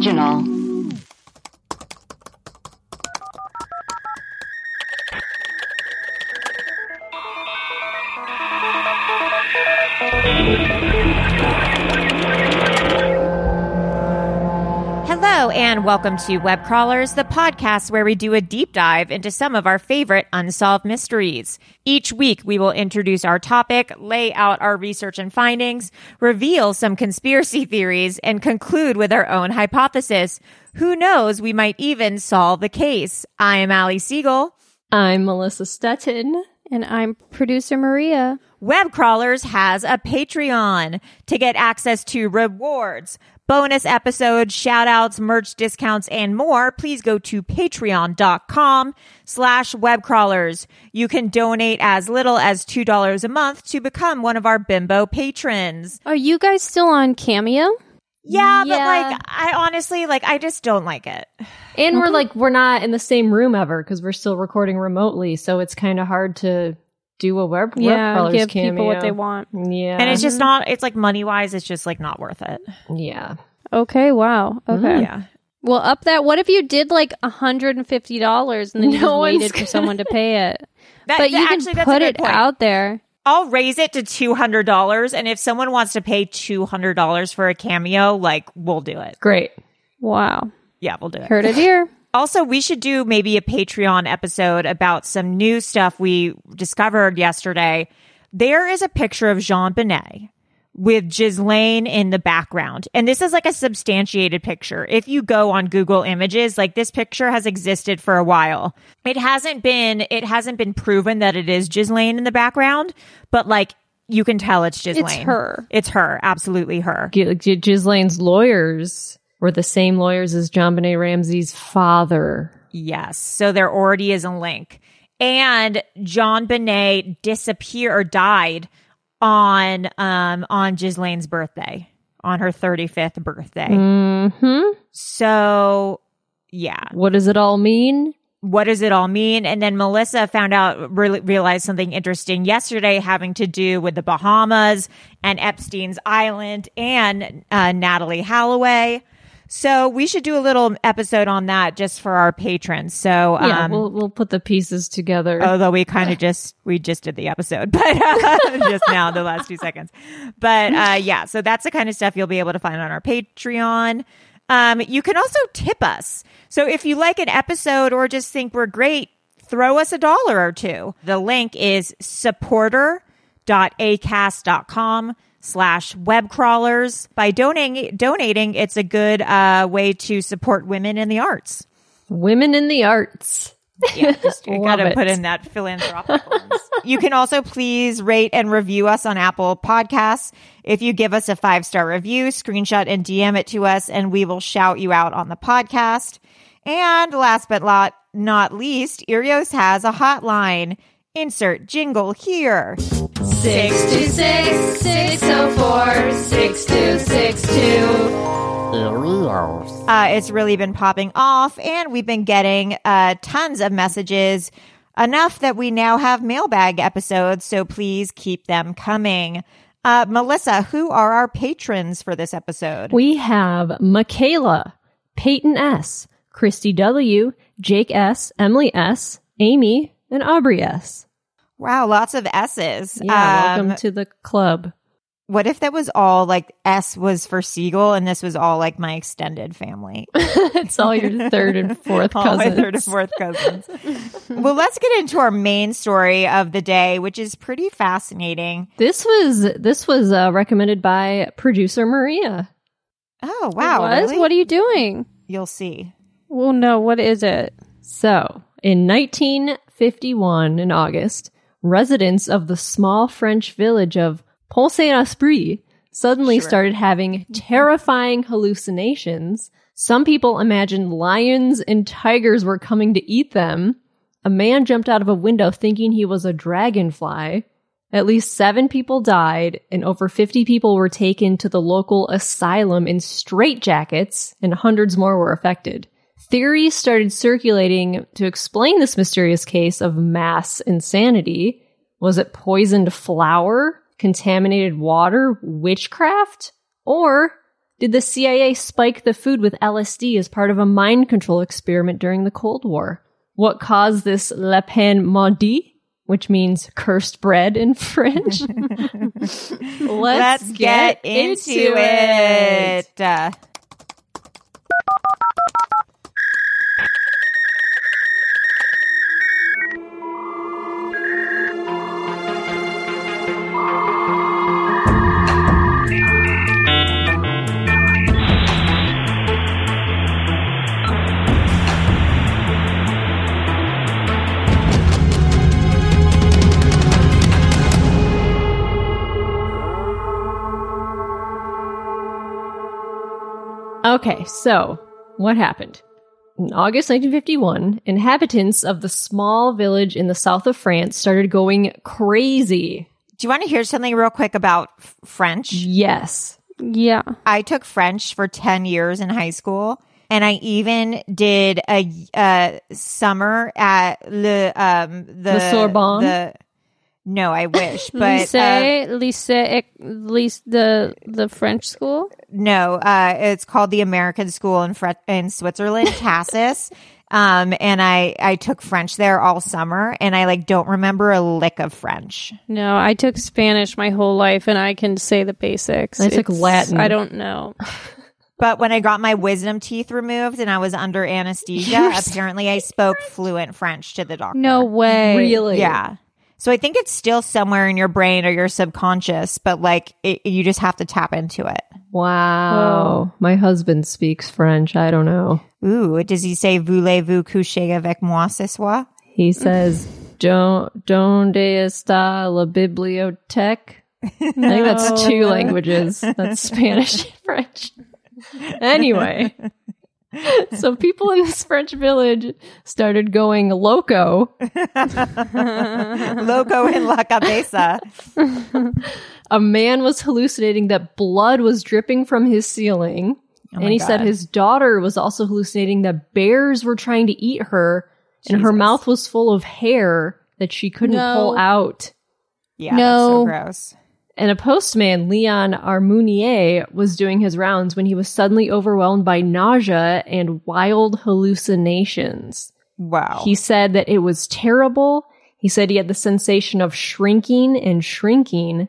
Original. And welcome to Web Crawlers, the podcast where we do a deep dive into some of our favorite unsolved mysteries. Each week, we will introduce our topic, lay out our research and findings, reveal some conspiracy theories, and conclude with our own hypothesis. Who knows, we might even solve the case. I am Ali Siegel. I'm Melissa Stetton. And I'm producer Maria. Web Crawlers has a Patreon to get access to rewards, bonus episodes, shout outs, merch discounts, and more. Please go to patreon.com slash webcrawlers. You can donate as little as $2 a month to become one of our bimbo patrons. Are you guys still on Cameo? Yeah, but like, I honestly, like, I just don't like it. And we're mm-hmm. like, we're not in the same room ever because we're still recording remotely. So it's kind of hard to do a web, web Yeah, crawlers give cameo. people what they want. Yeah. And it's just mm-hmm. not, it's like money wise, it's just like not worth it. yeah. Okay, wow. Mm-hmm. Okay. Yeah. Well, up that. What if you did like $150 and then you No just one's waited for someone to pay it? That, but you actually, can that's a put good it point. out there. I'll raise it to two hundred dollars, and if someone wants to pay two hundred dollars for a cameo, like we'll do it. Great. Wow. Yeah, we'll do it. Heard it here. Also, we should do maybe a Patreon episode about some new stuff we discovered yesterday. There is a picture of JonBenét with Ghislaine in the background. And this is like a substantiated picture. If you go on Google Images, like this picture has existed for a while. It hasn't been it hasn't been proven that it is Ghislaine in the background, but like you can tell it's Ghislaine. It's her. It's her. Absolutely her. G- G- Ghislaine's lawyers were the same lawyers as JonBenét Ramsey's father. Yes. So there already is a link. And JonBenét disappeared or died on um on Ghislaine's birthday, on her 35th birthday. hmm So yeah. What does it all mean? What does it all mean? And then Melissa found out, really realized something interesting yesterday having to do with the Bahamas and Epstein's Island and uh, Natalee Holloway. So we should do a little episode on that just for our patrons. So Yeah, um, we'll we'll put the pieces together. although we kind of just we just did the episode but uh, just now the last two seconds but uh yeah so that's the kind of stuff you'll be able to find on our patreon um you can also tip us so if you like an episode or just think we're great throw us a dollar or two the link is supporter.acast.com slash web crawlers by donating donating it's a good uh way to support women in the arts Women in the arts. Yeah, just you gotta it. put in that philanthropic ones. You can also please rate and review us on Apple Podcasts. If you give us a five star review, screenshot and DM it to us, and we will shout you out on the podcast. And last but not not least, Irios has a hotline. Insert jingle here. 626 604 6262. Uh, it's really been popping off, and we've been getting uh, tons of messages. Enough that we now have mailbag episodes, so please keep them coming. Uh, Melissa, who are our patrons for this episode? We have Michaela, Peyton S, Christy W, Jake S, Emily S, Amy, and Aubrey S. wow, lots of S's. Yeah, Um, welcome to the club. what if that was all like S was for Siegel, and this was all like my extended family? it's all your third and fourth all my cousins. third and fourth cousins. well, let's get into our main story of the day, which is pretty fascinating. This was this was uh, recommended by producer Maria. Oh, wow. What? really? What are you doing? You'll see. Well, no, what is it? So, in 1951, in August, residents of the small French village of Pont Saint Esprit suddenly started having mm-hmm. terrifying hallucinations. Some people imagined lions and tigers were coming to eat them. A man jumped out of a window thinking he was a dragonfly. At least seven people died, and over 50 people were taken to the local asylum in straitjackets, and hundreds more were affected. Theories started circulating to explain this mysterious case of mass insanity. Was it poisoned flour, contaminated water, witchcraft? Or did the CIA spike the food with LSD as part of a mind control experiment during the Cold War? What caused this Le Pain Maudit, which means cursed bread in French? Let's, Let's get into it. Uh, Okay, so what happened? In August 1951, inhabitants of the small village in the south of France started going crazy. do you want to hear something real quick about f- French? Yes. Yeah. I took French for 10 years in high school. And I even did a uh, summer at le um the Le Sorbonne? The, no, I wish, but uh, lycée, lycée, lycée, the the French school. no, uh, it's called the American School in Fre- in Switzerland, TASIS. Um, and I I took French there all summer, and I like don't remember a lick of French. No, I took Spanish my whole life, and I can say the basics. I took Latin. I don't know. But when I got my wisdom teeth removed and I was under anesthesia, apparently I spoke fluent French to the doctor. No way. Really? Yeah. So I think it's still somewhere in your brain or your subconscious, but like it, you just have to tap into it. Wow. My husband speaks French. I don't know. Ooh, does he say voulez-vous coucher avec moi ce soir? He says, "Don't donde está la biblioteca?" I think that's two languages. That's Spanish and French. Anyway, so people in this French village started going loco. Loco in la cabeza. A man was hallucinating that blood was dripping from his ceiling. Oh and he said his daughter was also hallucinating that bears were trying to eat her and her mouth was full of hair that she couldn't No. pull out. Yeah, No. that's so gross. And a postman, Leon Armunier, was doing his rounds when he was suddenly overwhelmed by nausea and wild hallucinations. Wow. He said that it was terrible. He said he had the sensation of shrinking and shrinking,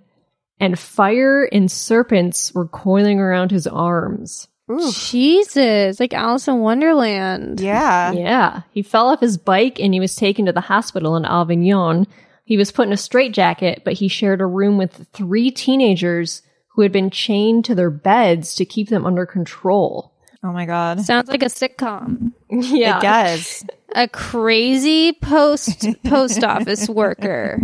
and fire and serpents were coiling around his arms. Jesus, like Alice in Wonderland. yeah. Yeah. He fell off his bike and he was taken to the hospital in Avignon. He was put in a straitjacket, but he shared a room with three teenagers who had been chained to their beds to keep them under control. Oh my god. Sounds like a sitcom. Yeah. It does. A crazy post post office worker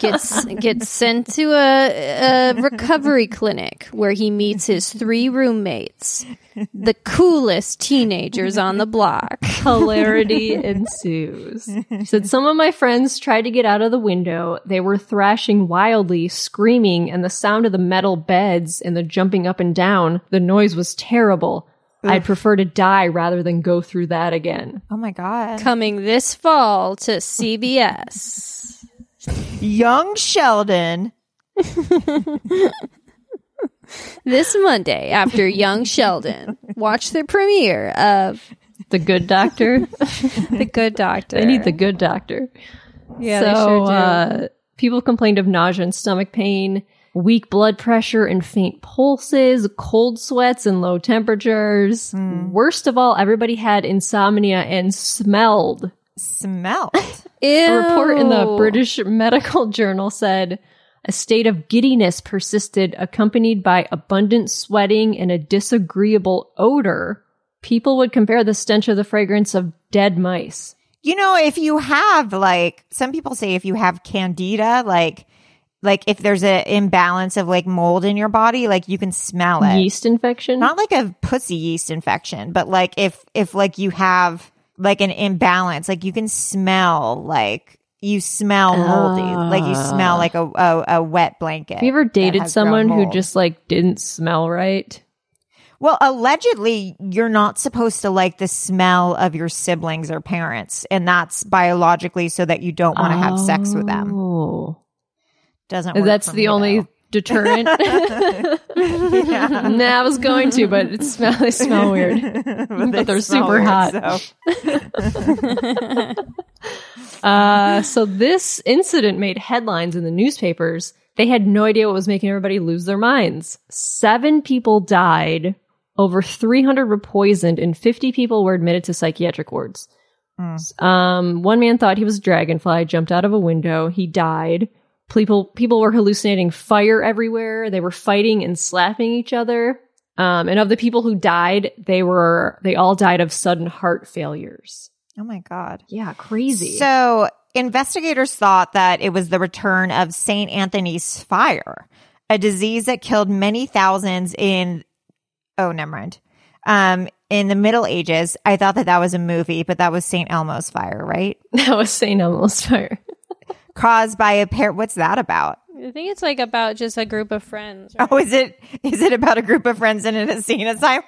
gets gets sent to a, a recovery clinic where he meets his three roommates, the coolest teenagers on the block. Hilarity ensues. Said, Some of my friends tried to get out of the window. They were thrashing wildly, screaming, and the sound of the metal beds and the jumping up and down. The noise was terrible. I'd prefer to die rather than go through that again. Oh my god. Coming this fall to CBS. Young Sheldon. This Monday after Young Sheldon. Watch the premiere of The good doctor. The Good Doctor. they need the good doctor. Yeah, so, they sure do. Uh, people complained of nausea and stomach pain, weak blood pressure and faint pulses, cold sweats and low temperatures. Hmm. Worst of all, everybody had insomnia and smelled. Smelled. A report in the British Medical Journal said a state of giddiness persisted, accompanied by abundant sweating and a disagreeable odor. People would compare the stench of the fragrance of dead mice. You know, if you have like some people say if you have candida, like like if there's an imbalance of like mold in your body, like you can smell it. Yeast infection? Not like a pussy yeast infection, but like if if like you have like an imbalance, like you can smell like you smell moldy, like you smell like a a, a wet blanket. Have you ever dated someone who just like didn't smell right? Well, allegedly, you're not supposed to like the smell of your siblings or parents, and that's biologically so that you don't want to have sex with them. Oh. Doesn't work That's the only though. deterrent. nah, I was going to, but it smell they smell weird. but they they're smell super weird, hot. so- Uh, so this incident made headlines in the newspapers. They had no idea what was making everybody lose their minds. Seven people died, over 300 were poisoned, and 50 people were admitted to psychiatric wards. Um, one man thought he was a dragonfly, jumped out of a window. He died. People people were hallucinating fire everywhere. They were fighting and slapping each other. Um, and of the people who died, they were they all died of sudden heart failures. Oh my god. Yeah, crazy. So investigators thought that it was the return of St. Anthony's fire, a disease that killed many thousands in, oh, never mind. Um, in the Middle Ages, I thought that that was a movie, but that was St. Elmo's fire, right? that was St. Elmo's fire. Caused by a pair. What's that about? I think it's like about just a group of friends. right? Oh, is it, is it about a group of friends in an insane asylum?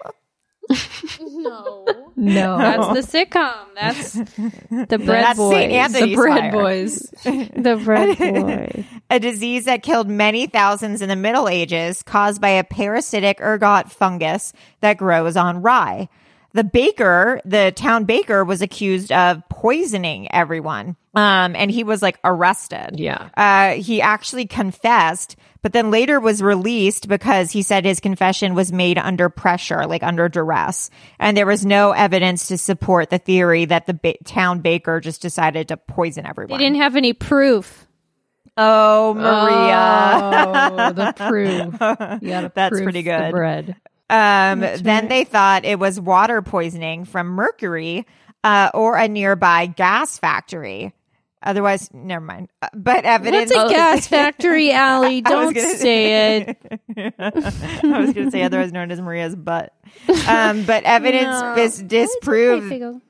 no. No. That's the sitcom. That's the bread That's boys. St. The bread fire. boys. The bread boys. a disease that killed many thousands in the Middle Ages, caused by a parasitic ergot fungus that grows on rye. The baker, the town baker, was accused of poisoning everyone. Um, and he was like arrested. Yeah. Uh, he actually confessed, but then later was released because he said his confession was made under pressure, like under duress. And there was no evidence to support the theory that the ba- town baker just decided to poison They everyone. didn't have any proof. oh, Maria. Oh, the proof. You gotta That's proof pretty the good. bread. Um, then they thought it was water poisoning from mercury uh, or a nearby gas factory. Otherwise, never mind. Uh, But evidence. What's a gas factory, Allie? Don't gonna say it. I was going to say otherwise known as Maria's butt. Um, but evidence No. is disproved.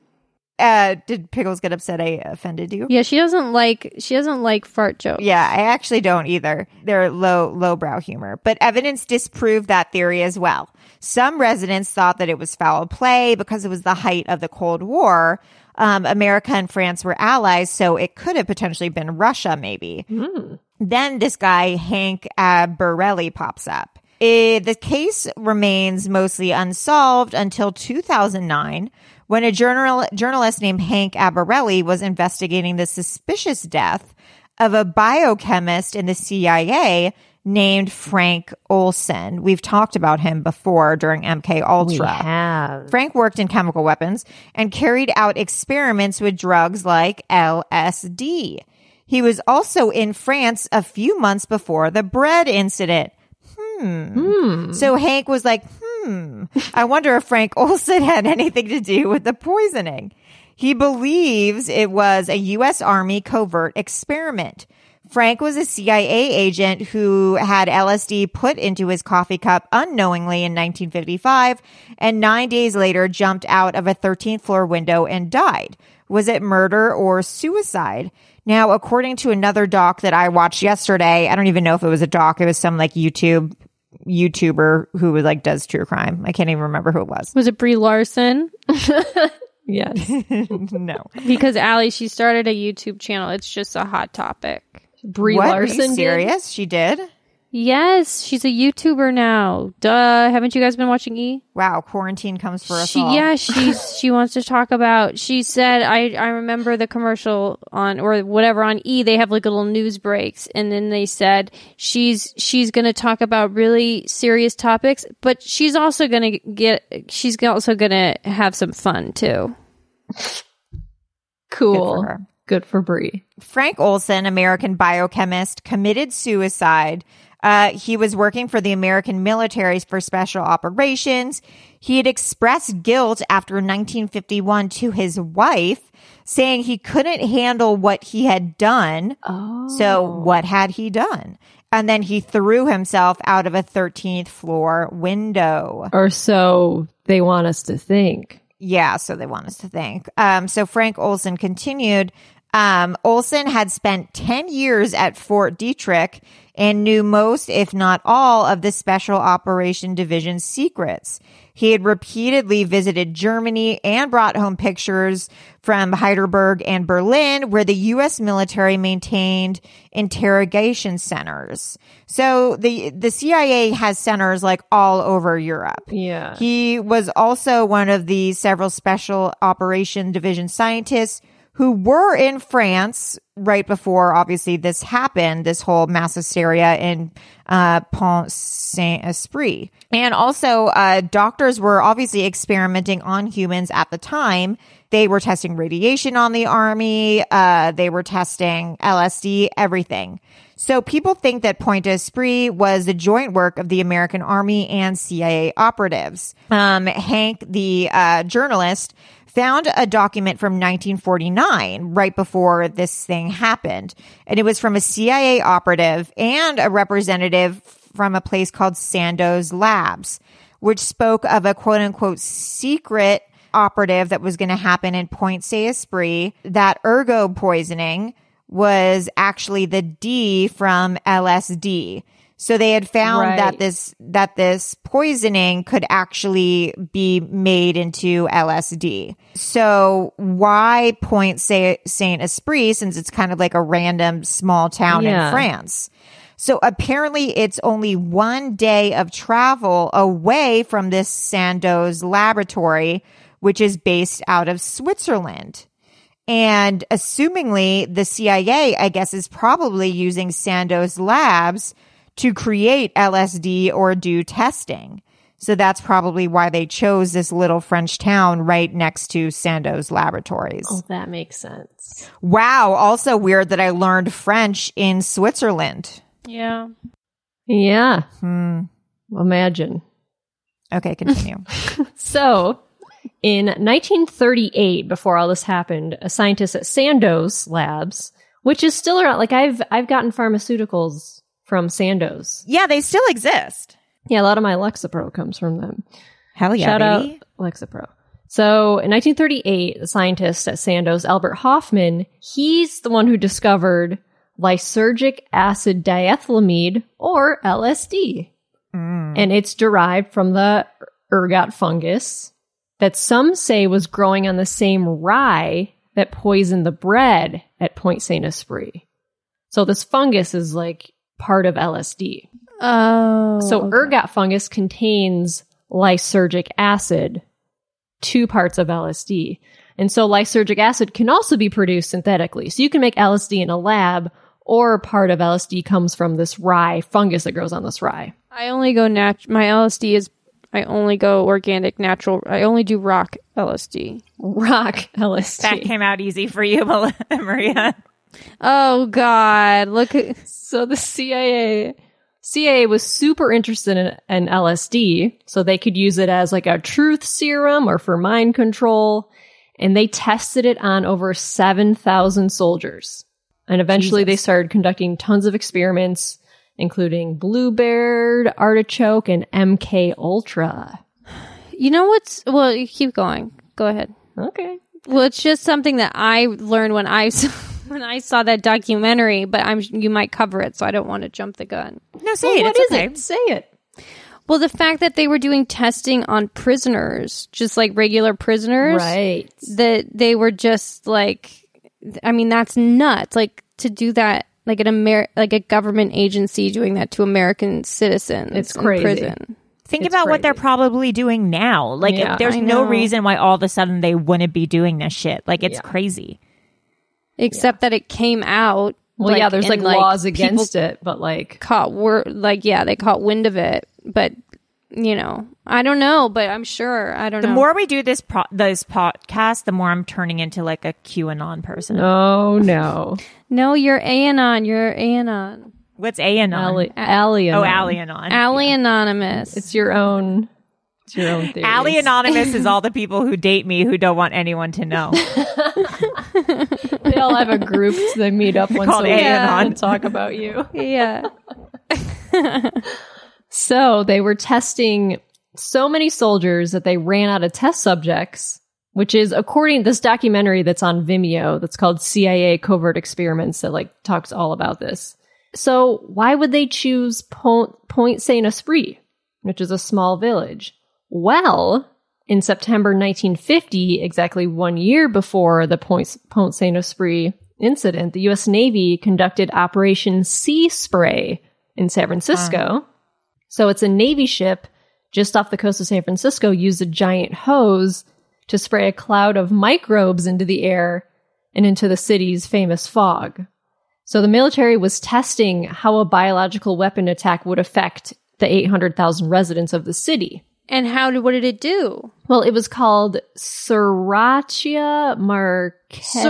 Uh, did Pickles get upset I offended you? Yeah, she doesn't like she doesn't like fart jokes. Yeah, I actually don't either. They're low lowbrow humor, but evidence disproved that theory as well. Some residents thought that it was foul play because it was the height of the Cold War. Um, America and France were allies, so it could have potentially been Russia, maybe. Then this guy Hank uh, Borelli pops up. Eh, the case remains mostly unsolved until 2009 when a journal- journalist named Hank Albarelli was investigating the suspicious death of a biochemist in the CIA named Frank Olson. We've talked about him before during MK Ultra. have. Frank worked in chemical weapons and carried out experiments with drugs like LSD. He was also in France a few months before the bread incident. Hmm. So Hank was like, hmm, hmm, I wonder if Frank Olson had anything to do with the poisoning. He believes it was a U.S. Army covert experiment. Frank was a CIA agent who had LSD put into his coffee cup unknowingly in 1955 and nine days later jumped out of a 13th floor window and died. Was it murder or suicide? Now, according to another doc that I watched yesterday, I don't even know if it was a doc. It was some like YouTube YouTuber who was like does true crime. I can't even remember who it was. Was it Brie Larson? Yes. no. Because Allie, she started a YouTube channel. It's just a hot topic. Brie what? Larson. Are you did? serious? She did? Yes, she's a YouTuber now. Duh. Haven't you guys been watching E? Wow, quarantine comes for us She, all. yeah, she's she wants to talk about. She said, "I I remember the commercial on or whatever on E. They have like little news breaks, and then they said she's she's going to talk about really serious topics, but she's also going to get she's also going to have some fun too. Cool. Good for Brie. Frank Olson, American biochemist, committed suicide. Uh, he was working for the American military for special operations. He had expressed guilt after 1951 to his wife, saying he couldn't handle what he had done. Oh. So, what had he done? And then he threw himself out of a 13th floor window. Or so they want us to think. Yeah, so they want us to think. Um, so Frank Olson continued. Um, Olson had spent 10 years at Fort Detrick and knew most, if not all, of the Special Operation Division's secrets. He had repeatedly visited Germany and brought home pictures from Heidelberg and Berlin, where the U.S. military maintained interrogation centers. So the the CIA has centers like all over Europe. Yeah. He was also one of the several special operation division scientists who were in France right before obviously this happened, this whole mass hysteria in uh, Pont Saint Esprit. And also, uh, doctors were obviously experimenting on humans at the time. They were testing radiation on the army. Uh, they were testing LSD, everything. So people think that Point Esprit was the joint work of the American Army and CIA operatives. Um, Hank, the uh, journalist, found a document from 1949, right before this thing happened. And it was from a CIA operative and a representative from a place called Sandoz Labs, which spoke of a quote unquote secret operative that was going to happen in Point Saint Esprit, that ergot poisoning was actually the D from LSD. So they had found Right. that this that this poisoning could actually be made into LSD. So why Point Saint Esprit since it's kind of like a random small town Yeah. in France? So apparently it's only one day of travel away from this Sandoz laboratory, which is based out of Switzerland. And assumingly the CIA, I guess, is probably using Sandoz labs to create LSD or do testing. So that's probably why they chose this little French town right next to Sandoz laboratories. Oh, that makes sense. Wow. Also weird that I learned French in Switzerland. Yeah. Yeah. Hmm. Imagine. Okay, continue. So, in 1938, before all this happened, a scientist at Sandoz Labs, which is still around, like I've I've gotten pharmaceuticals from Sandoz. yeah, they still exist. Yeah, a lot of my Lexapro comes from them. Hell yeah, Shout baby. out Lexapro. So in 1938, the scientist at Sandoz, Albert Hofmann, he's the one who discovered lysergic acid diethylamide or LSD. Mm. And it's derived from the ergot fungus that some say was growing on the same rye that poisoned the bread at Point Saint Esprit. So this fungus is like part of LSD. Oh. So ergot fungus contains lysergic acid, two parts of LSD. And so lysergic acid can also be produced synthetically. So you can make LSD in a lab or part of LSD comes from this rye fungus that grows on this rye. I only go natural. My LSD is. I only go organic, natural. I only do rock LSD. Rock LSD. That came out easy for you, Maria. Oh God! Look. So the CIA CIA was super interested in, in LSD, so they could use it as like a truth serum or for mind control. And they tested it on over 7,000 soldiers. And eventually they started conducting tons of experiments, including Bluebird, Artichoke, and MK Ultra. You know what's well? You keep going. Go ahead. Okay. Well, it's just something that I learned when I saw, when I saw that documentary. But I'm you might cover it, so I don't want to jump the gun. No, say Well, it. what is okay. it? Say it. Well, the fact that they were doing testing on prisoners, just like regular prisoners, Right. that they were just like, I mean, that's nuts. Like to do that, like an Amer, like a government agency doing that to American citizens. It's in crazy. prison. Think It's about what they're probably doing now. Like, Yeah, there's no reason why all of a sudden they wouldn't be doing this shit. Like, it's Yeah. crazy. Except that it came out. Well, yeah, there's like, and, laws against it, but like, Caught were like, yeah, they caught wind of it, but you know, I don't know, but I'm sure. I don't The know. The more we do this pro- this podcast, the more I'm turning into like a QAnon person. oh no. no, you're Anon. You're Anon. What's ANon? Ali- Alien. oh, Alienon. Ally Anonymous. It's your own. It's your own theory. Ali Anonymous is all the people who date me who don't want anyone to know. They all have a group. So they meet up once a Called week Anon. and talk about you. yeah. So they were testing so many soldiers that they ran out of test subjects, which is according this documentary that's on Vimeo that's called CIA Covert Experiments that like talks all about this. So why would they choose Point, Point Saint Esprit, which is a small village? Well, in September 1950, exactly one year before the Point, Point Saint Esprit incident, the U.S. Navy conducted Operation Sea Spray in San Francisco. Ah. So it's a Navy ship just off the coast of San Francisco used a giant hose to spray a cloud of microbes into the air and into the city's famous fog. So the military was testing how a biological weapon attack would affect the 800,000 residents of the city. And how did what did it do? Well, it was called Sriracha marcescens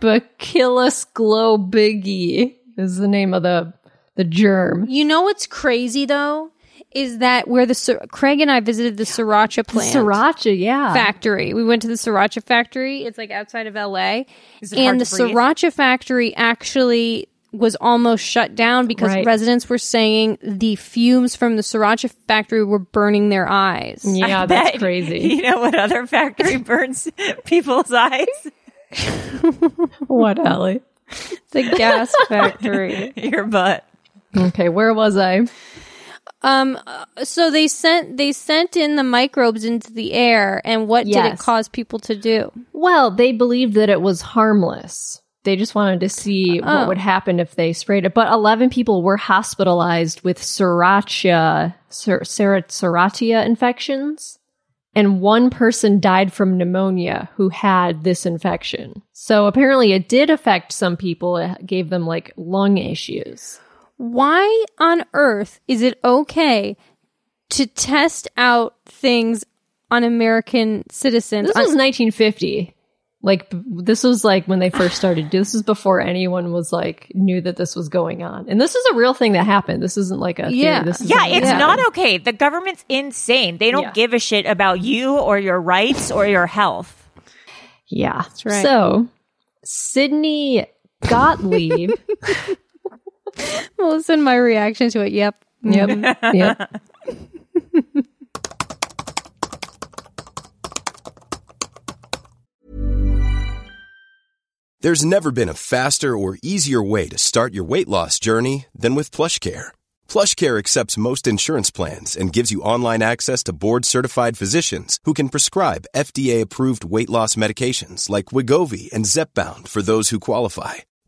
Bacillus globigii is the name of the the germ. You know what's crazy though is that where the Craig and I visited the sriracha plant Sriracha, yeah. factory. We went to the sriracha factory. It's like outside of LA, Is it hard and the breathe? sriracha factory actually was almost shut down because Right. residents were saying the fumes from the sriracha factory were burning their eyes. Yeah, I that's bet- crazy. You know what other factory burns people's eyes? What, Ellie? The gas factory. Your butt. Okay, where was I? Um. So they sent they sent in the microbes into the air, and what did it cause people to do? Well, they believed that it was harmless. They just wanted to see Oh. what would happen if they sprayed it. But 11 people were hospitalized with sriracha, sir, sriracha infections. And one person died from pneumonia who had this infection. So apparently it did affect some people. It gave them like lung issues. Why on earth is it okay to test out things on American citizens? This On- was 1950. Like this was like when they first started. This is before anyone was like knew that this was going on. And this is a real thing that happened. This isn't like a theory. Yeah. This is Yeah, it's Yeah. not okay. The government's insane. They don't Yeah. give a shit about you or your rights or your health. Yeah. That's right. So Sidney Gottlieb. Well, listen, my reaction to it. Yep. yep. Yep. There's never been a faster or easier way to start your weight loss journey than with plush PlushCare. PlushCare accepts most insurance plans and gives you online access to board-certified physicians who can prescribe FDA-approved weight loss medications like Wegovy and Zepbound for those who qualify.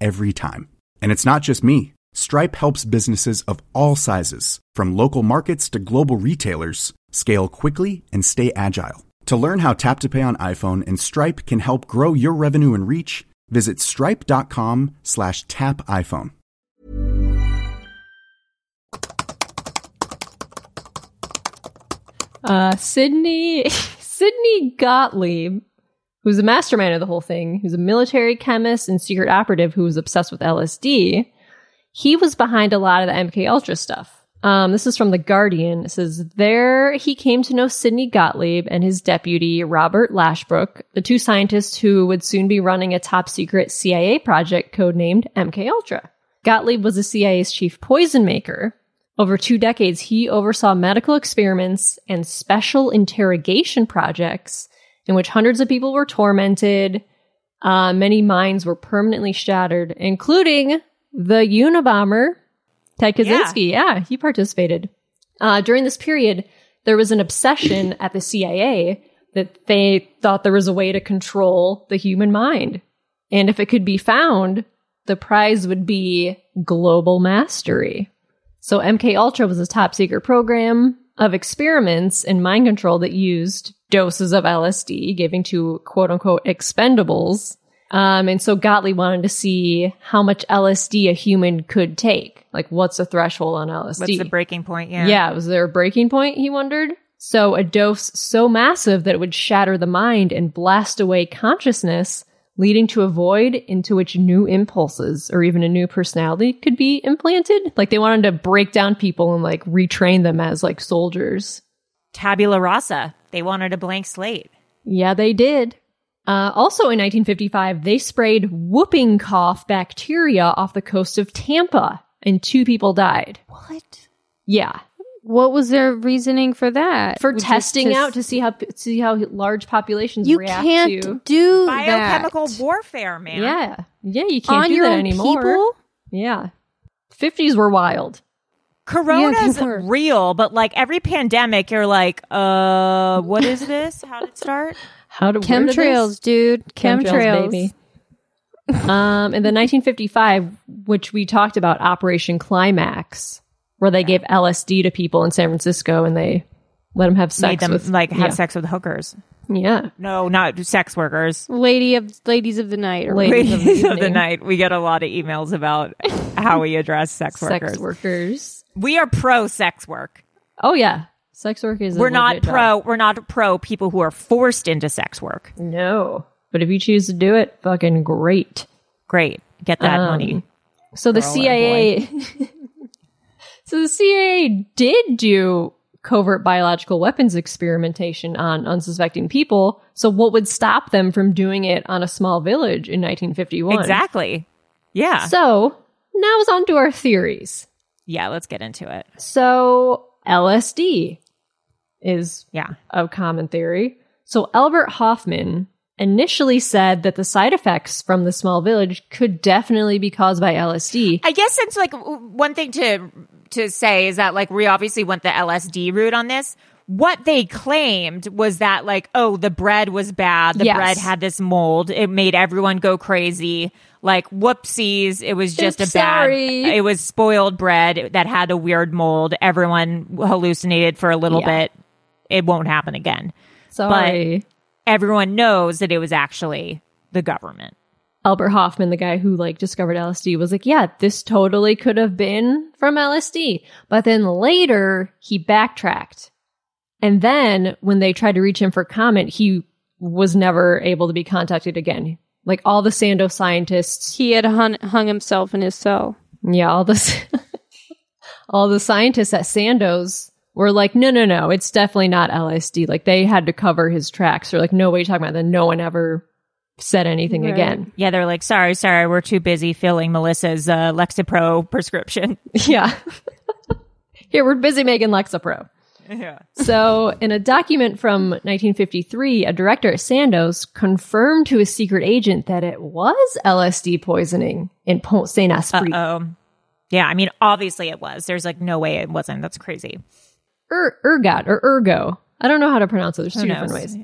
every time. And it's not just me. Stripe helps businesses of all sizes, from local markets to global retailers, scale quickly and stay agile. To learn how Tap to Pay on iPhone and Stripe can help grow your revenue and reach, visit stripe.com slash tap iPhone. Uh, Sidney Sidney Gottlieb, who's a mastermind of the whole thing, who's a military chemist and secret operative who was obsessed with LSD. He was behind a lot of the MK Ultra stuff. Um, this is from the Guardian. It says there he came to know Sidney Gottlieb and his deputy Robert Lashbrook, the two scientists who would soon be running a top secret CIA project codenamed MK Ultra. Gottlieb was the CIA's chief poison maker. Over two decades, he oversaw medical experiments and special interrogation projects in which hundreds of people were tormented. Uh, many minds were permanently shattered, including the Unabomber, Ted Kaczynski. Yeah, yeah he participated. Uh, during this period, there was an obsession at the CIA that they thought there was a way to control the human mind. And if it could be found, the prize would be global mastery. So MK Ultra was a top secret program of experiments in mind control that used doses of LSD, giving to quote unquote expendables. Um, and so Gottlieb wanted to see how much LSD a human could take. Like, what's the threshold on LSD? What's the breaking point? Yeah. Yeah. Was there a breaking point? He wondered. So a dose so massive that it would shatter the mind and blast away consciousness leading to a void into which new impulses or even a new personality could be implanted. Like they wanted to break down people and like retrain them as like soldiers. Tabula rasa. They wanted a blank slate. Yeah, they did. Uh, also in 1955, they sprayed whooping cough bacteria off the coast of Tampa and two people died. What? Yeah. What was their reasoning for that? For Just testing to- out to see how see how large populations You react can't to do Biochemical that. warfare, man. Yeah. Yeah, you can't on do your that own anymore. people. Yeah. 50s were wild. Corona's Yeah, real, but like every pandemic, you're like, uh, what is this? How did it start? How to where did Chemtrails, dude. Chemtrails, Chemtrails. baby. um, in the 1955, which we talked about, Operation Climax, where they gave LSD to people in San Francisco and they let them have sex Made them with like have yeah. sex with hookers. Yeah, No, not sex workers. Lady of ladies of the night. Or Ladies of the Ladies of the night. We get a lot of emails about how we address sex workers. sex workers. We are pro sex work. Oh yeah, sex work is. We're not legit job. pro. We're not pro people who are forced into sex work. No, but if you choose to do it, fucking great. Great, get that Um, money. So the CIA, so the CIA did do covert biological weapons experimentation on unsuspecting people. So what would stop them from doing it on a small village in 1951? Exactly. Yeah. So now is on to our theories. yeah. Let's get into it. So LSD is Yeah. a common theory. So Albert Hofmann initially said that the side effects from the small village could definitely be caused by LSD. I guess it's like one thing to to say is that like we obviously went the LSD route on this. What they claimed was that like oh the bread was bad. The Yes. bread had this mold. It made everyone go crazy. Like whoopsies, it was just Oops, a bad. sorry. It was spoiled bread that had a weird mold. Everyone hallucinated for a little Yeah. bit. It won't happen again. Sorry. Everyone knows that it was actually the government. Albert Hofmann, the guy who like discovered LSD, was like, yeah, this totally could have been from LSD. But then later he backtracked. And then when they tried to reach him for comment, he was never able to be contacted again. Like all the Sando scientists, He had hung, hung himself in his cell. yeah, all the all the scientists at Sandoz were like, no, no, no, it's definitely not LSD. Like they had to cover his tracks. Or like, no, what are you talking about? Then no one ever said anything Right. again. Yeah, they're like, sorry, sorry, we're too busy filling Melissa's uh, Lexapro prescription. Yeah. Here, we're busy making Lexapro. Yeah. So, in a document from 1953, a director at Sandoz confirmed to a secret agent that it was LSD poisoning in Pont Saint Esprit. Oh, yeah. I mean, obviously it was. There's like no way it wasn't. That's crazy. Er, ergot or ergo. I don't know how to pronounce it. There's two different ways.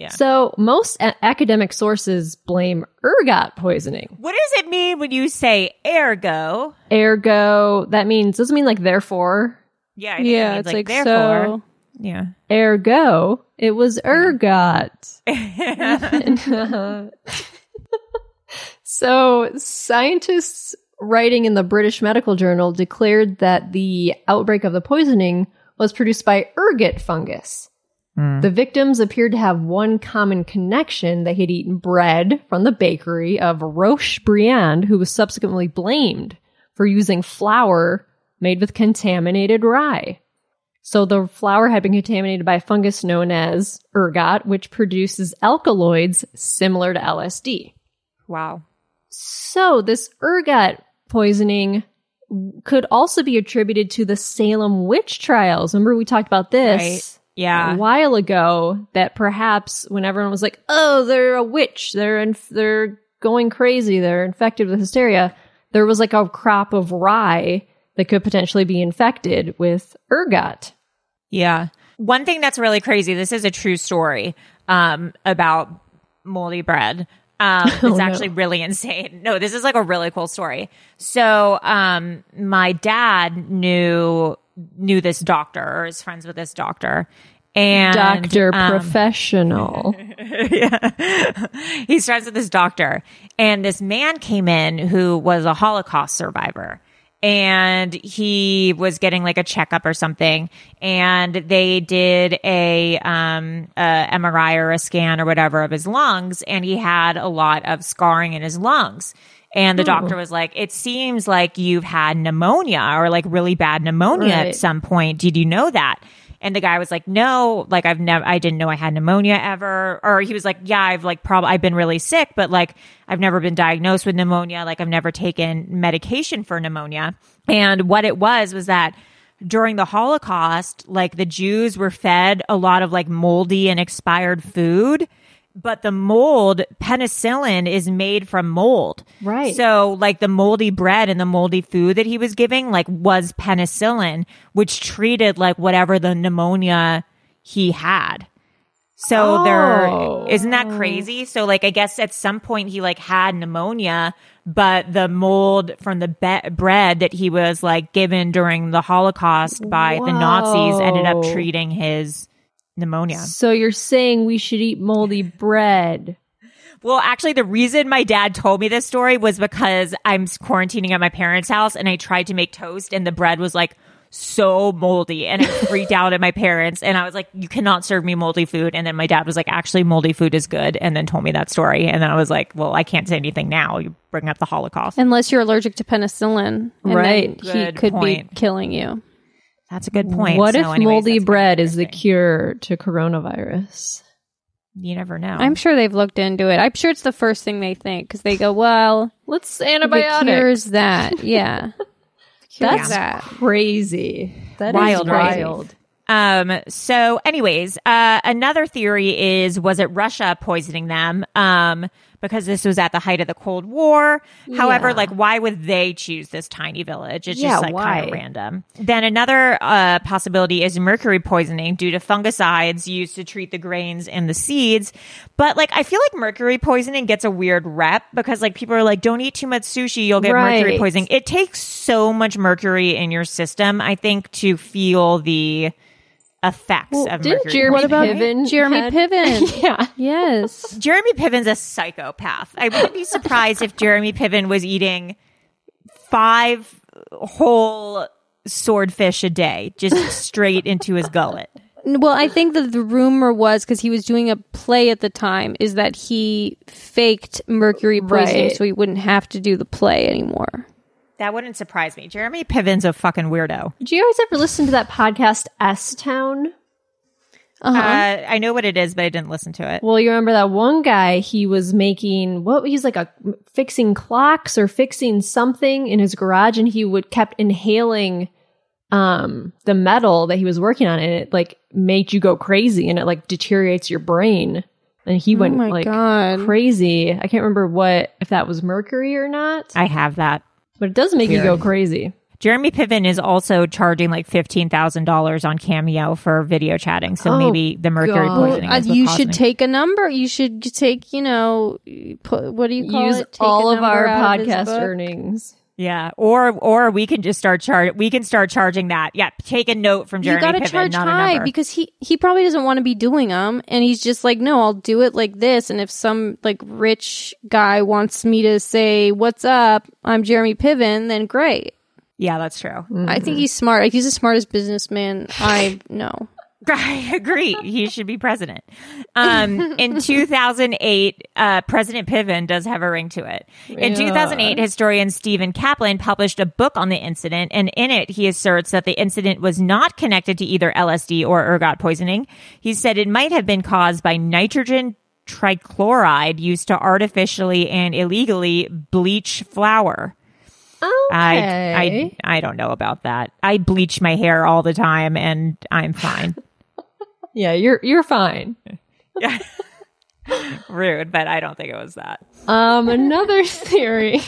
Yeah. So, most a- academic sources blame ergot poisoning. What does it mean when you say ergo? Ergo, that means, doesn't mean like therefore. Yeah, I think Yeah, it means, it's like, like, therefore. so. Yeah. Ergo, it was ergot. so, scientists writing in the British Medical Journal declared that the outbreak of the poisoning was produced by ergot fungus. Mm. The victims appeared to have one common connection. They had eaten bread from the bakery of Roch Briand, who was subsequently blamed for using flour made with contaminated rye. So the flour had been contaminated by a fungus known as ergot, which produces alkaloids similar to LSD. Wow. So this ergot poisoning could also be attributed to the Salem witch trials. Remember we talked about this Right. Yeah. a while ago that perhaps when everyone was like, "Oh, they're a witch. They're in, they're going crazy. They're infected with hysteria." There was like a crop of rye that could potentially be infected with ergot. Yeah. One thing that's really crazy, this is a true story um, about moldy bread. Um, it's Oh, no. actually really insane. No, this is like a really cool story. So, um, my dad knew knew this doctor or is friends with this doctor. And Doctor um, professional. yeah. He's friends with this doctor. And this man came in who was a Holocaust survivor. And he was getting like a checkup or something. And they did a, um, a MRI or a scan or whatever of his lungs. And he had a lot of scarring in his lungs. And the doctor was like, it seems like you've had pneumonia or like really bad pneumonia Right. at some point. Did you know that? And the guy was like, no, like I've never, I didn't know I had pneumonia ever. Or he was like, yeah, I've like probably, I've been really sick, but like I've never been diagnosed with pneumonia. Like I've never taken medication for pneumonia. And what it was was that during the Holocaust, like the Jews were fed a lot of like moldy and expired food. But the mold, penicillin is made from mold. Right. So like the moldy bread and the moldy food that he was giving, like was penicillin, which treated like whatever the pneumonia he had. So Oh. there isn't that crazy? So like I guess at some point he like had pneumonia, but the mold from the be- bread that he was like given during the Holocaust by the Nazis ended up treating his pneumonia. so you're saying we should eat moldy bread? Well, actually, the reason my dad told me this story was because I'm quarantining at my parents' house and I tried to make toast and the bread was like so moldy and I freaked out at my parents and I was like, you cannot serve me moldy food. And then my dad was like, actually, moldy food is good. And then told me that story. And then I was like, well, I can't say anything now. You bring up the Holocaust. Unless you're allergic to penicillin. and Right. He could point. be killing you. That's a good point. What So if anyways, moldy bread is the cure to coronavirus? You never know. I'm sure they've looked into it. I'm sure it's the first thing they think because they go, well, Let's antibiotics. it cures that. Yeah. That's that. crazy. That is Wild, right? wild. Um, so anyways, uh, another theory is, was it Russia poisoning them? Um, because this was at the height of the Cold War. However, like, why would they choose this tiny village? It's Yeah, just like kind of random. Then another, uh, possibility is mercury poisoning due to fungicides used to treat the grains and the seeds. But like, I feel like mercury poisoning gets a weird rep because like people are like, don't eat too much sushi. You'll get mercury poisoning. It takes so much mercury in your system, I think, to feel the, effects Well, of didn't mercury. Jeremy What about Piven? Jeremy had- Piven? yeah. Yes. Jeremy Piven's a psychopath. I wouldn't be surprised if Jeremy Piven was eating five whole swordfish a day, just straight into his gullet. Well, I think that the rumor was because he was doing a play at the time is that he faked mercury poisoning Right. so he wouldn't have to do the play anymore. That wouldn't surprise me. Jeremy Piven's a fucking weirdo. Did you guys ever listen to that podcast S Town? Uh-huh. Uh, I know what it is, but I didn't listen to it. Well, you remember that one guy? He was making what? He's like a fixing clocks or fixing something in his garage, and he would kept inhaling um the metal that he was working on, and it like made you go crazy, and it like deteriorates your brain. And he went Oh like God. crazy. I can't remember what if that was mercury or not, I have that. But it does make you go crazy. Jeremy Piven is also charging like fifteen thousand dollars on Cameo for video chatting. So Oh, maybe the mercury God. poisoning. Uh, is you caused should me. take a number. You should take, you know, put, what do you call Use it? Take all a of our number out his podcast book. earnings. Yeah, or or we can just start charge. We can start charging that. Yeah, take a note from Jeremy. You got to charge not high because he he probably doesn't want to be doing them, and he's just like, no, I'll do it like this. And if some like rich guy wants me to say, "What's up? I'm Jeremy Piven," then great. yeah, that's true. I think mm-hmm. he's smart. Like he's the smartest businessman I know. I agree. He should be president. Um, in 2008, uh, President Piven does have a ring to it. In 2008, historian Steven Kaplan published a book on the incident, and in it, he asserts that the incident was not connected to either LSD or ergot poisoning. He said it might have been caused by nitrogen trichloride used to artificially and illegally bleach flour. I, I I don't know about that. I bleach my hair all the time and I'm fine. Yeah, you're you're fine. yeah. Rude, but I don't think it was that. Um, another theory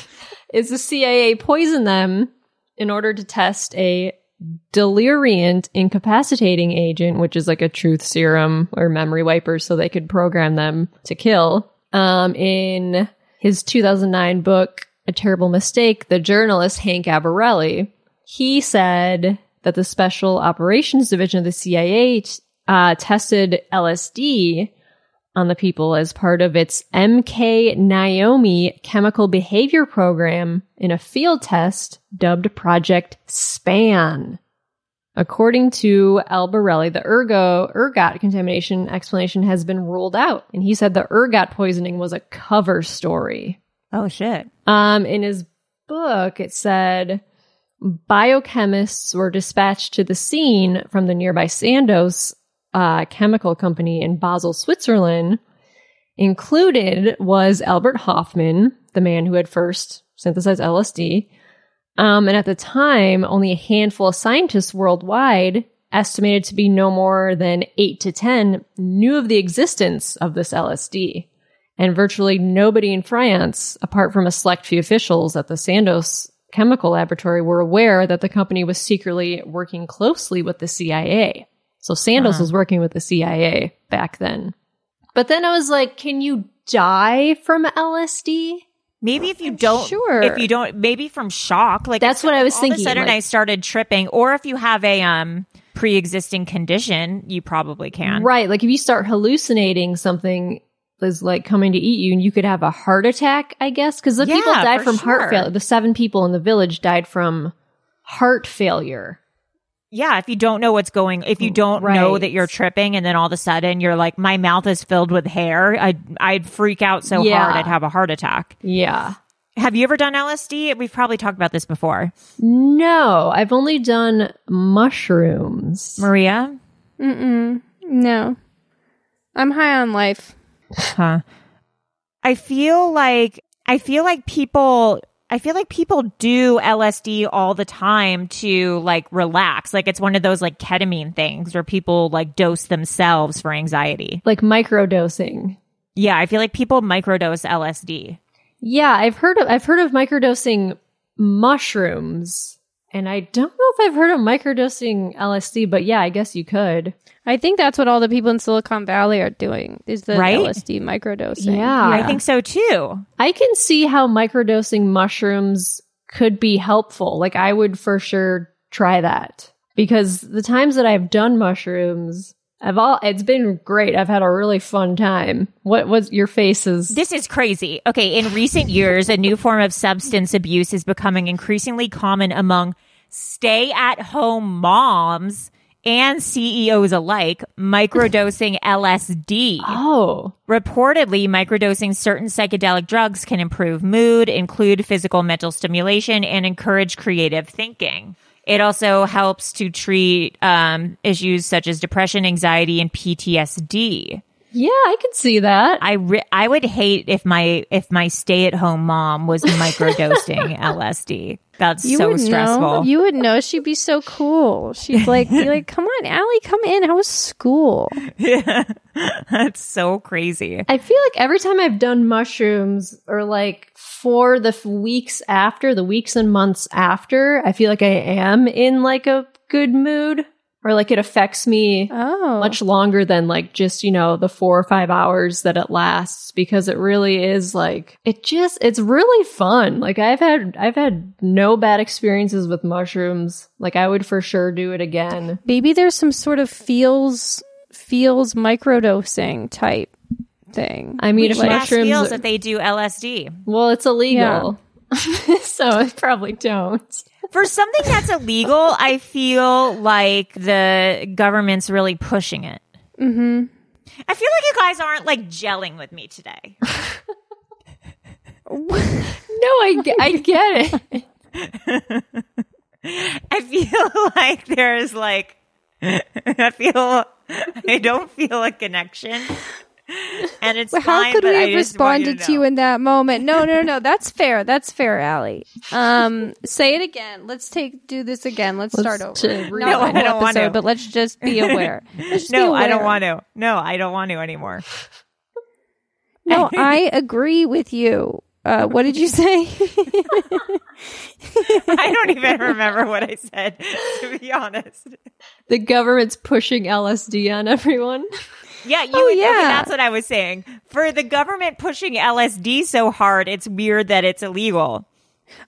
is the CIA poisoned them in order to test a deliriant incapacitating agent, which is like a truth serum or memory wipers, so they could program them to kill. Um, in his 2009 book, A Terrible Mistake, the journalist Hank Albarelli, he said that the Special Operations Division of the CIA uh, tested LSD on the people as part of its MK Naomi chemical behavior program in a field test dubbed Project SPAN. According to Albarelli, the ergo ergot contamination explanation has been ruled out, and he said the ergot poisoning was a cover story. Oh shit. Um, in his book, it said biochemists were dispatched to the scene from the nearby Sandoz uh, chemical company in Basel, Switzerland. Included was Albert Hofmann, the man who had first synthesized LSD. Um, and at the time, only a handful of scientists worldwide, estimated to be no more than eight to 10, knew of the existence of this LSD. And virtually nobody in France, apart from a select few officials at the Sandoz chemical laboratory, were aware that the company was secretly working closely with the CIA. So Sandoz was working with the CIA back then. But then I was like, can you die from LSD? Maybe if you don't, Sure. if you don't, maybe from shock. Like That's what I was all thinking, Of a sudden, like- I started tripping, or if you have a um pre-existing condition, you probably can. Right. Like if you start hallucinating something is like coming to eat you and you could have a heart attack, I guess. Cause the people died from sure. heart failure. The seven people in the village died from heart failure. Yeah, if you don't know what's going, if you mm, don't know that you're tripping, and then all of a sudden you're like, my mouth is filled with hair, I'd I'd freak out so Yeah. hard I'd have a heart attack. Yeah. Have you ever done LSD? We've probably talked about this before. No, I've only done mushrooms. Maria, No, I'm high on life. huh? I feel like I feel like people I feel like people do LSD all the time to like relax. Like it's one of those like ketamine things where people like dose themselves for anxiety. Like microdosing. Yeah, I feel like people microdose LSD. Yeah, I've heard of I've heard of microdosing mushrooms. And I don't know if I've heard of microdosing LSD, but yeah, I guess you could. I think that's what all the people in Silicon Valley are doing. Is the Right? LSD microdosing? Yeah. I think so too. I can see how microdosing mushrooms could be helpful. Like I would for sure try that. because the times that I've done mushrooms, I've all it's been great. I've had a really fun time. What was your faces? This is crazy. Okay, in recent years, a new form of substance abuse is becoming increasingly common among stay at home moms and CEOs alike, microdosing LSD. Oh, Reportedly, microdosing certain psychedelic drugs can improve mood, include physical mental stimulation, and encourage creative thinking. It also helps to treat um, issues such as depression, anxiety, and PTSD. Yeah, I could see that. I re- I would hate if my if my stay at home mom was microdosing LSD. That's You so stressful. know. You would know. She'd be so cool. She'd like be like, "Come on, Allie, come in. How was school?" Yeah, That's so crazy. I feel like every time I've done mushrooms or like for the f- weeks after, the weeks and months after, I feel like I am in like a good mood or like it affects me Oh, much longer than like just, you know, the four or five hours that it lasts because it really is like, it just, it's really fun. Like I've had, I've had no bad experiences with mushrooms. Like I would for sure do it again. maybe there's some sort of feels feels microdosing type thing. I mean, if Should ask mushrooms, feels are- that they do LSD. well, it's illegal. so I probably don't. For something that's illegal, I feel like the government's really pushing it. Mm-hmm. I feel like you guys aren't like gelling with me today. No, I, I get it. I feel like there's like, I feel, I don't feel a connection. And it's How fine, could we I have responded to, to you in that moment? No, no, no. That's fair. That's fair, Allie. Um, say it again. Let's take do this again. Let's, Let's start over. to- Not No, I don't want to. but let's just be aware. Let's just be No, I don't want to. No, I don't want to anymore. No, I agree with you. Uh, what did you say? I don't even remember what I said, to be honest. The government's pushing LSD on everyone. Yeah, you Oh, would, okay, yeah. that's what I was saying. For the government pushing LSD so hard, it's weird that it's illegal.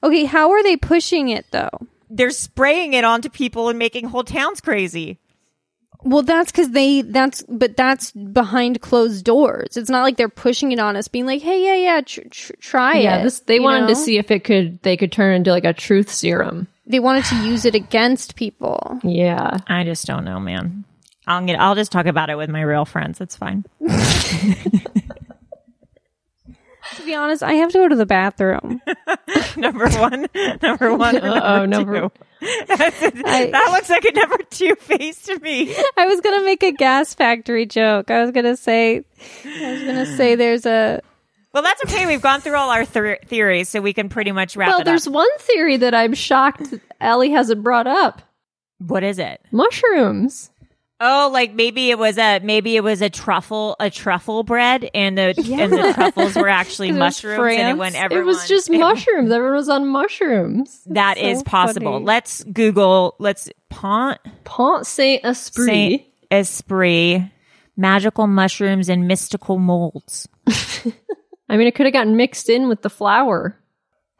okay, how are they pushing it though? They're spraying it onto people and making whole towns crazy. Well, that's because they that's but that's behind closed doors. It's not like they're pushing it on us, being like, "Hey, yeah, yeah, tr- tr- try yeah, it." this they you wanted to see if it could they could turn into like a truth serum. They wanted to use it against people. Yeah. I just don't know, man. I'll get, I'll just talk about it with my real friends. It's fine. To be honest, I have to go to the bathroom. number one, number one, Uh-oh, number, number- two. that looks like a number two face to me. I was gonna make a gas factory joke. I was gonna say, I was gonna say, there's a Well, that's okay. We've gone through all our ther- theories, so we can pretty much wrap up. Well, there's one theory that I'm shocked Ellie hasn't brought up. What is it? Mushrooms. Oh, like maybe it was a maybe it was a truffle a truffle bread, and the and the truffles were actually 'Cause it was mushrooms, and it France. went it was just it- mushrooms. Everyone was on mushrooms. That is possible. funny. Let's Google. Let's Pont Pont Saint Esprit. Saint Esprit magical mushrooms and mystical molds. I mean, it could have gotten mixed in with the flour.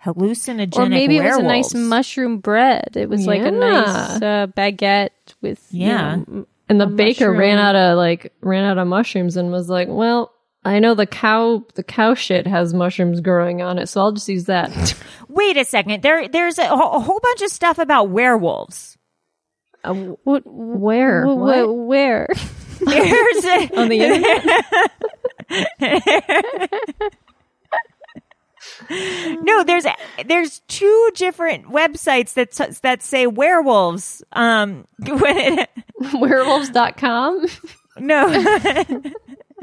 Hallucinogenic or maybe it was a nice mushroom bread. It was like a nice uh, baguette with you Yeah. know, m- And the a baker mushroom. ran out of like ran out of mushrooms and was like, "Well, I know the cow the cow shit has mushrooms growing on it, so I'll just use that." Wait a second. There there's a, a whole bunch of stuff about werewolves. Uh, What? where? What? wh- Where? There's a, on the internet? No, there's there's two different websites that s- that say werewolves. Um, it, Werewolves.com? no,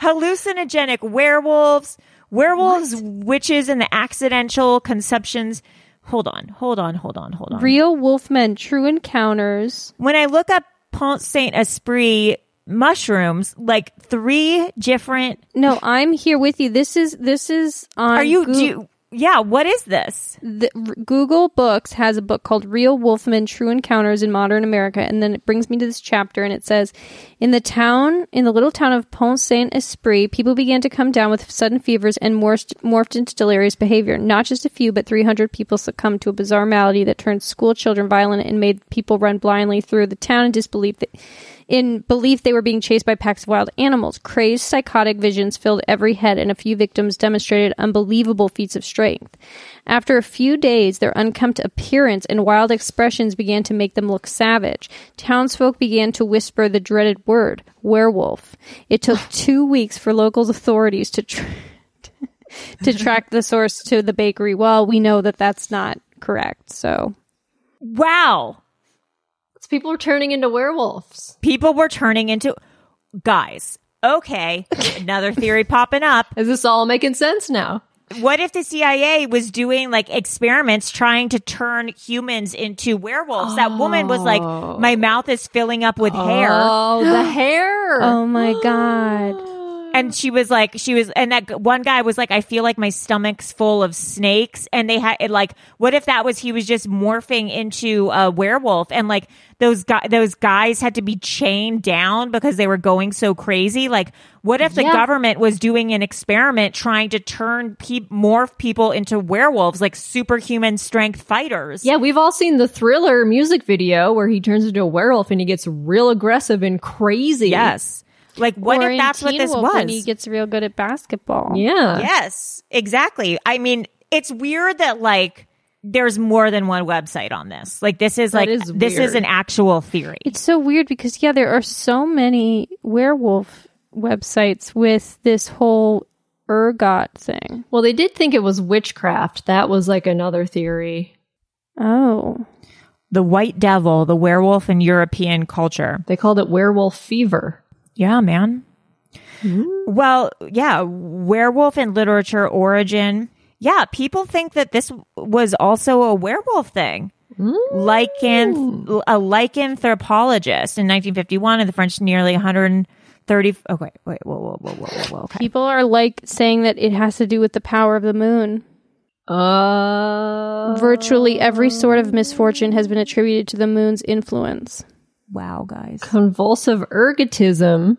hallucinogenic werewolves, werewolves, witches, and the accidental conceptions. Hold on, hold on, hold on, hold on. Real Wolfmen, True Encounters. when I look up Pont Saint Esprit mushrooms, like three different. No, I'm here with you. This is this is on. Are you? Goo- Do you, yeah, what is this? the, R- Google Books has a book called Real Wolfman True Encounters in Modern America. And then it brings me to this chapter and it says In the town, in the little town of Pont Saint Esprit, people began to come down with sudden fevers and morphed, morphed into delirious behavior. Not just a few, but 300 people succumbed to a bizarre malady that turned school children violent and made people run blindly through the town in disbelief that in belief they were being chased by packs of wild animals. Crazed psychotic visions filled every head, and a few victims demonstrated unbelievable feats of strength. After a few days, their unkempt appearance and wild expressions began to make them look savage. Townsfolk began to whisper the dreaded word, werewolf. It took two weeks for local authorities to tr- to track the source to the bakery. Well, we know that that's not correct, so Wow. It's people are turning into werewolves. People were turning into guys. Okay, another theory popping up. Is this all making sense now? What if the CIA was doing like experiments trying to turn humans into werewolves? That woman was like, oh. my mouth is filling up with hair. Oh, the hair. Oh my god. And she was like, she was, and that one guy was like, I feel like my stomach's full of snakes. And they had, it like, what if that was, he was just morphing into a werewolf and like those guys, those guys had to be chained down because they were going so crazy. Like, what if the Yeah. government was doing an experiment trying to turn pe- morph people into werewolves, like superhuman strength fighters? Yeah, we've all seen the thriller music video where he turns into a werewolf and he gets real aggressive and crazy. Yes. Like, what Or if that's what this Wolf was? When he gets real good at basketball. Yeah. Yes, exactly. I mean, it's weird that like there's more than one website on this. Like this is That like is this is an actual theory. It's so weird because yeah, there are so many werewolf websites with this whole ergot thing. Well, they did think it was witchcraft. That was like another theory. Oh. The white devil, the werewolf in European culture. They called it werewolf fever. Yeah, man. Well, yeah, werewolf in literature origin. Yeah, people think that this was also a werewolf thing. Lycan, a lycanthropologist in 1951 in the French nearly 130. Okay, wait, whoa, whoa, whoa, whoa, whoa, whoa. Okay. People are like saying that it has to do with the power of the moon. Uh, Virtually every sort of misfortune has been attributed to the moon's influence. Wow, guys. convulsive ergotism,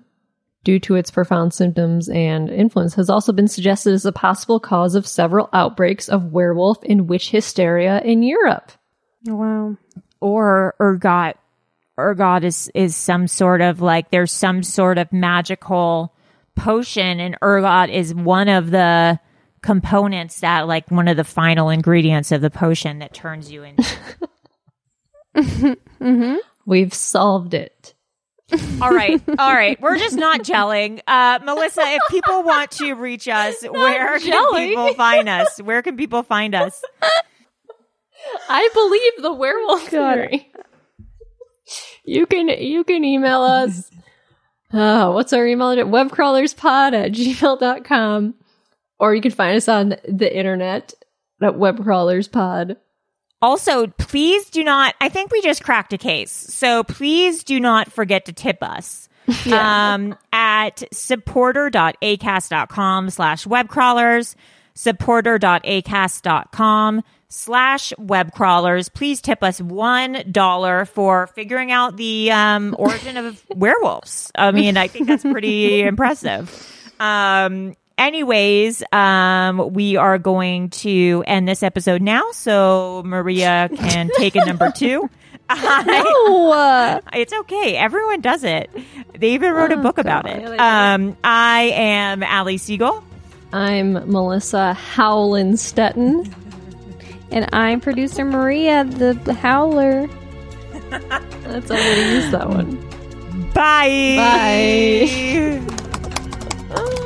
due to its profound symptoms and influence, has also been suggested as a possible cause of several outbreaks of werewolf and witch hysteria in Europe. Wow. or ergot ergot is is some sort of like there's some sort of magical potion and ergot is one of the components that like one of the final ingredients of the potion that turns you into mm-hmm. We've solved it. all right all right we're just not gelling uh melissa if people want to reach us where can people find us where can people find us I believe the werewolf God. theory. You can you can email us. Uh, what's our email address? Webcrawlerspod at gmail.com. Or you can find us on the internet at webcrawlerspod. Also, please do not, I think we just cracked a case. So please do not forget to tip us. um, at supporter.acast.com slash webcrawlers, supporter.acast.com slash webcrawlers. Please tip us one dollar for figuring out the um, origin of werewolves. I mean, I think that's pretty impressive. Um, anyways, um, we are going to end this episode now, so Maria can take a number two. I- Oh, it's okay. Everyone does it. They even wrote a book about it. Um, I am Allie Siegel. I'm Melissa Howland Stetton. and I'm producer Maria, the howler. That's I'm gonna use that one. Bye. Bye.